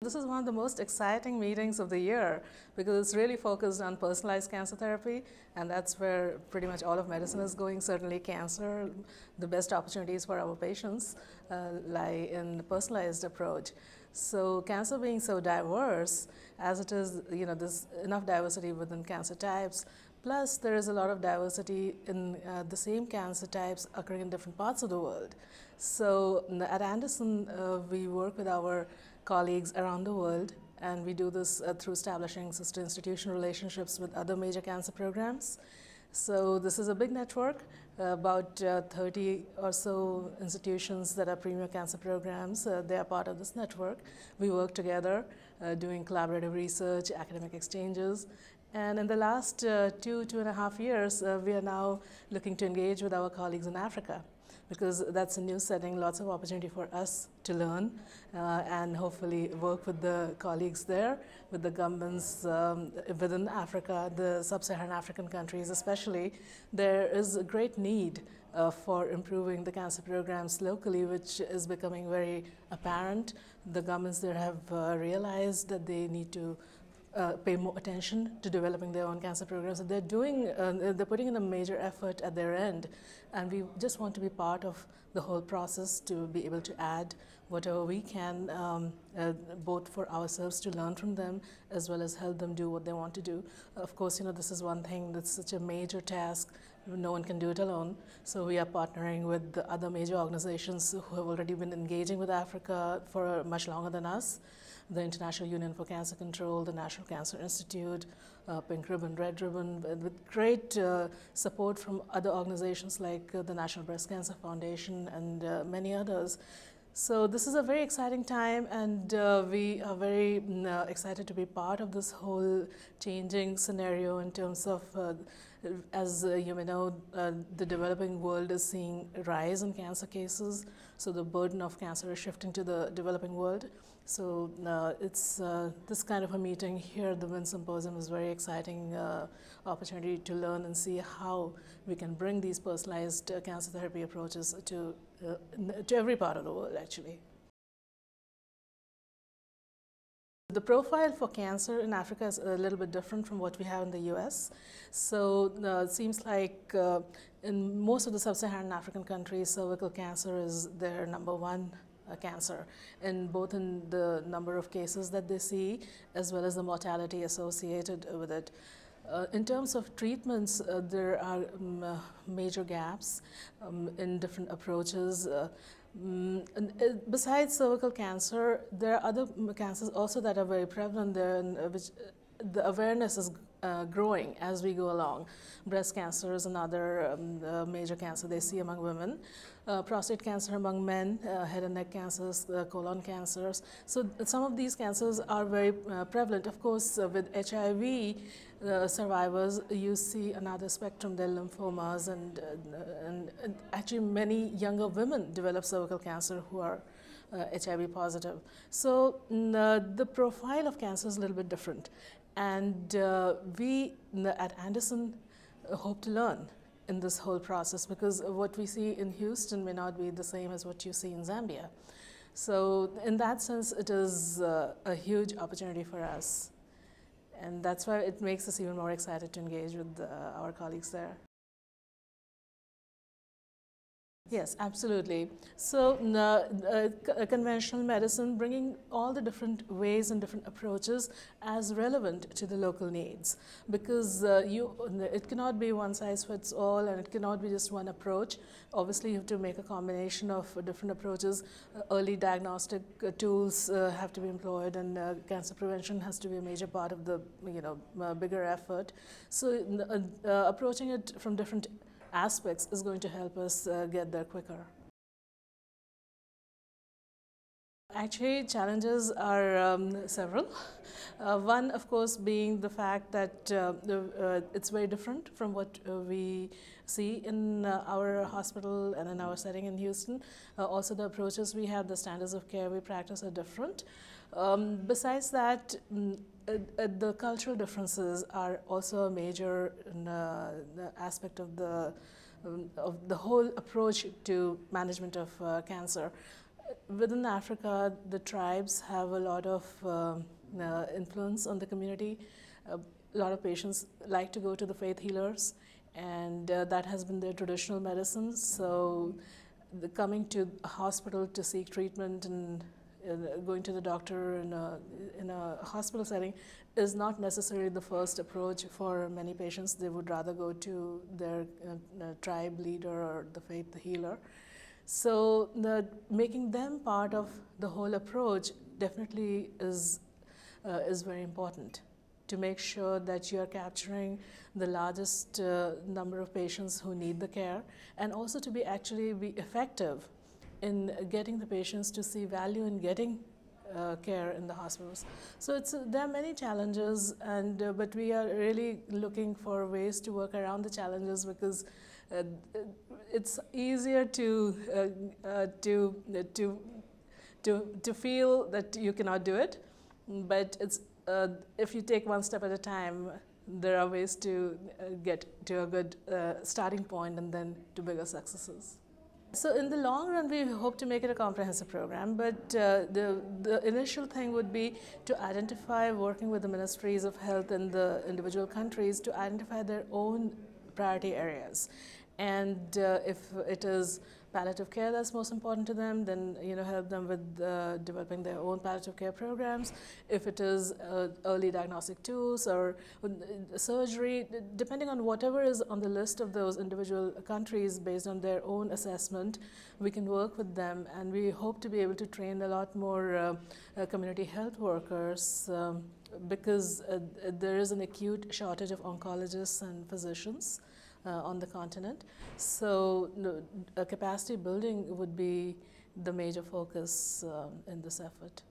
This is one of the most exciting meetings of the year because it's really focused on personalized cancer therapy, and that's where pretty much all of medicine is going. Certainly, cancer, the best opportunities for our patients uh, lie in the personalized approach. So, cancer being so diverse as it is, you know, there's enough diversity within cancer types. Plus, there is a lot of diversity in uh, the same cancer types occurring in different parts of the world. So, at Anderson, uh, we work with our colleagues around the world, and we do this uh, through establishing sister institution relationships with other major cancer programs. So this is a big network, uh, about uh, 30 or so institutions that are premier cancer programs. Uh, they are part of this network. We work together uh, doing collaborative research, academic exchanges. And in the last uh, two, two and a half years, we are now looking to engage with our colleagues in Africa because that's a new setting, lots of opportunity for us to learn uh, and hopefully work with the colleagues there, with the governments um, within Africa, the sub-Saharan African countries especially. There is a great need uh, for improving the cancer programs locally, which is becoming very apparent. The governments there have uh, realized that they need to uh, pay more attention to developing their own cancer programs. they're doing, uh, they're putting in a major effort at their end, and we just want to be part of the whole process to be able to add whatever we can, um, uh, both for ourselves to learn from them as well as help them do what they want to do. Of course, you know this is one thing that's such a major task. No one can do it alone. So we are partnering with the other major organizations who have already been engaging with Africa for much longer than us the International Union for Cancer Control, the National Cancer Institute, uh, Pink Ribbon, Red Ribbon, with great uh, support from other organizations like uh, the National Breast Cancer Foundation and uh, many others. So this is a very exciting time, and uh, we are very uh, excited to be part of this whole changing scenario in terms of, uh, as uh, you may know, uh, the developing world is seeing a rise in cancer cases. So the burden of cancer is shifting to the developing world. So uh, it's uh, this kind of a meeting here at the WIN Symposium is very exciting uh, opportunity to learn and see how we can bring these personalized uh, cancer therapy approaches to, to every part of the world actually. The profile for cancer in Africa is a little bit different from what we have in the US. So uh, it seems like uh, in most of the sub-Saharan African countries, cervical cancer is their number one uh, cancer, in both in the number of cases that they see as well as the mortality associated with it. Uh, in terms of treatments, uh, there are um, uh, major gaps um, in different approaches. Uh, and, uh, besides cervical cancer, there are other cancers also that are very prevalent there, and, which the awareness is uh, growing as we go along. Breast cancer is another um, uh, major cancer they see among women. Uh, prostate cancer among men, uh, head and neck cancers, uh, colon cancers. So some of these cancers are very uh, prevalent. Of course, with HIV survivors, you see another spectrum. There are lymphomas, and, and, and, actually many younger women develop cervical cancer who are HIV positive. So mm, the profile of cancer is a little bit different. And uh, we at Anderson uh, hope to learn in this whole process because what we see in Houston may not be the same as what you see in Zambia. So, in that sense, it is uh, a huge opportunity for us. And that's why it makes us even more excited to engage with uh, our colleagues there. Yes, absolutely. So, uh, uh, conventional medicine bringing all the different ways and different approaches as relevant to the local needs, because uh, you it cannot be one size fits all, and it cannot be just one approach. Obviously, you have to make a combination of different approaches. Uh, early diagnostic uh, tools uh, have to be employed, and cancer prevention has to be a major part of the you know bigger effort. So, approaching it from different aspects is going to help us uh, get there quicker. Actually, challenges are um, several. Uh, one, of course, being the fact that uh, uh, it's very different from what uh, we see in uh, our hospital and in our setting in Houston. Uh, also, the approaches we have, the standards of care we practice are different. Um, besides that, mm, the cultural differences are also a major aspect of the um, of the whole approach to management of cancer within Africa, the tribes have a lot of um, uh, influence on the community. Uh, a lot of patients like to go to the faith healers, and uh, that has been their traditional medicine. So, coming to a hospital to seek treatment and uh, going to the doctor in a, in a hospital setting is not necessarily the first approach for many patients. They would rather go to their uh, tribe leader or the faith healer. So the, making them part of the whole approach definitely is, uh, is very important to make sure that you are capturing the largest uh, number of patients who need the care and also to be actually be effective in getting the patients to see value in getting uh, care in the hospitals. So it's uh, there are many challenges, and uh, but we are really looking for ways to work around the challenges because uh, it's easier to uh, uh, to to to to feel that you cannot do it, but it's if you take one step at a time. There are ways to get to a good starting point and then to bigger successes. So in the long run, we hope to make it a comprehensive program, but uh, the, the initial thing would be to identify, working with the ministries of health in the individual countries, to identify their own priority areas. And uh, if it is palliative care that's most important to them, then you know help them with uh, developing their own palliative care programs. If it is uh, early diagnostic tools or uh, surgery, depending on whatever is on the list of those individual countries based on their own assessment, we can work with them, and we hope to be able to train a lot more uh, uh community health workers. Um, because there is an acute shortage of oncologists and physicians on the continent. So a capacity building would be the major focus um, in this effort.